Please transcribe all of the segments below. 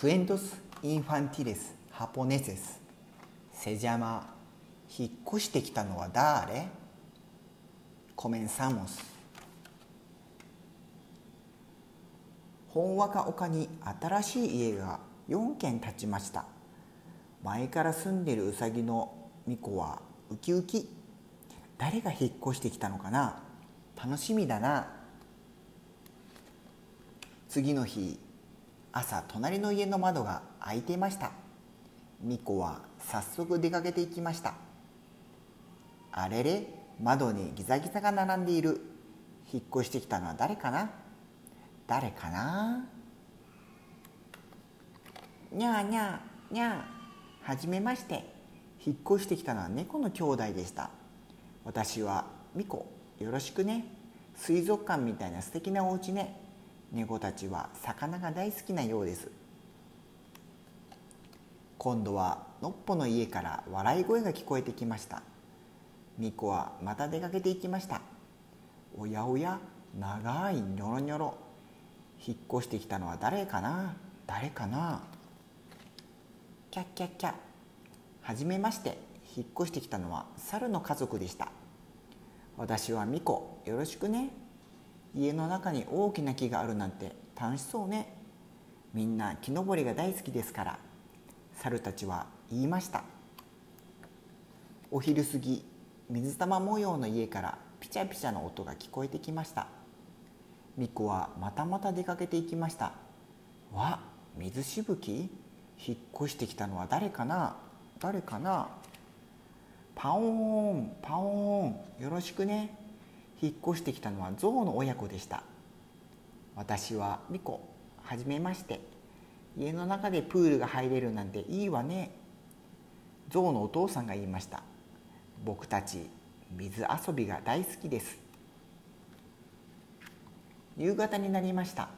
クエントス・インファンティレス・ハポネセスセジャマ引っ越してきたのは誰コメンサモスほんわか丘に新しい家が4軒建ちました前から住んでるうさぎの巫女はウキウキ誰が引っ越してきたのかな楽しみだな次の日朝隣の家の窓が開いていました。巫女は早速出かけていきました。あれれ窓にギザギザが並んでいる。引っ越してきたのは誰かな？誰かな？にゃーにゃーにゃー。はじめまして。引っ越してきたのは猫の兄弟でした。私はミコよろしくね。水族館みたいな素敵なお家ね。猫たちは魚が大好きなようです。今度はのっぽの家から笑い声が聞こえてきました。ミコはまた出かけていきました。おやおや長いニョロニョロ。引っ越してきたのは誰かな？誰かな？キャッキャッキャ。はじめまして。引っ越してきたのは猿の家族でした。私はミコよろしくね。家の中に大きな木があるなんて楽しそうね。みんな木登りが大好きですから。猿たちは言いました。お昼過ぎ水玉模様の家からピチャピチャの音が聞こえてきました。ミコはまたまた出かけていきました。わ水しぶき？引っ越してきたのは誰かな？誰かな？パオーンパオーン。よろしくね。引っ越してきたのはゾウの親子でした。私はミコはじめまして。家の中でプールが入れるなんていいわね。ゾウのお父さんが言いました。僕たち水遊びが大好きです。夕方になりました。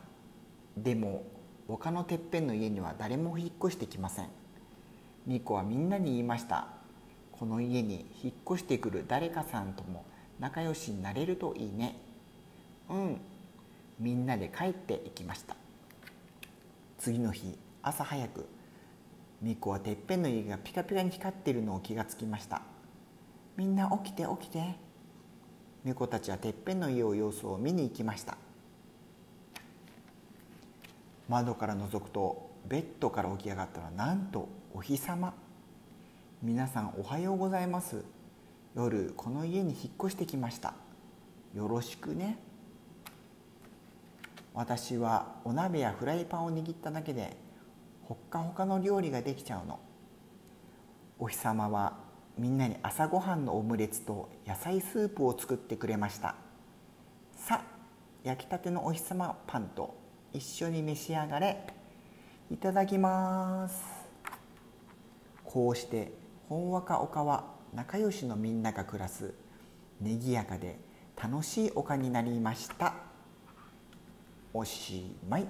でも丘のてっぺんの家には誰も引っ越してきません。ミコはみんなに言いました。この家に引っ越してくる誰かさんとも仲良しになれるといいね。うん。みんなで帰っていきました。次の日朝早くミコはてっぺんの家がピカピカに光っているのを気がつきました。みんな起きて起きて。猫たちはてっぺんの家を様子を見に行きました。窓から覗くとベッドから起き上がったらなんとお日様。皆さんおはようございます。夜この家に引っ越してきました。よろしくね。私はお鍋やフライパンを握っただけでほっかほかの料理ができちゃうの。お日様はみんなに朝ごはんのオムレツと野菜スープを作ってくれました。さあ焼きたてのお日様パンと一緒に召し上がれ。いただきます。こうしてほんわか丘は仲良しのみんなが暮らす賑やかで楽しい丘になりました。おしまい。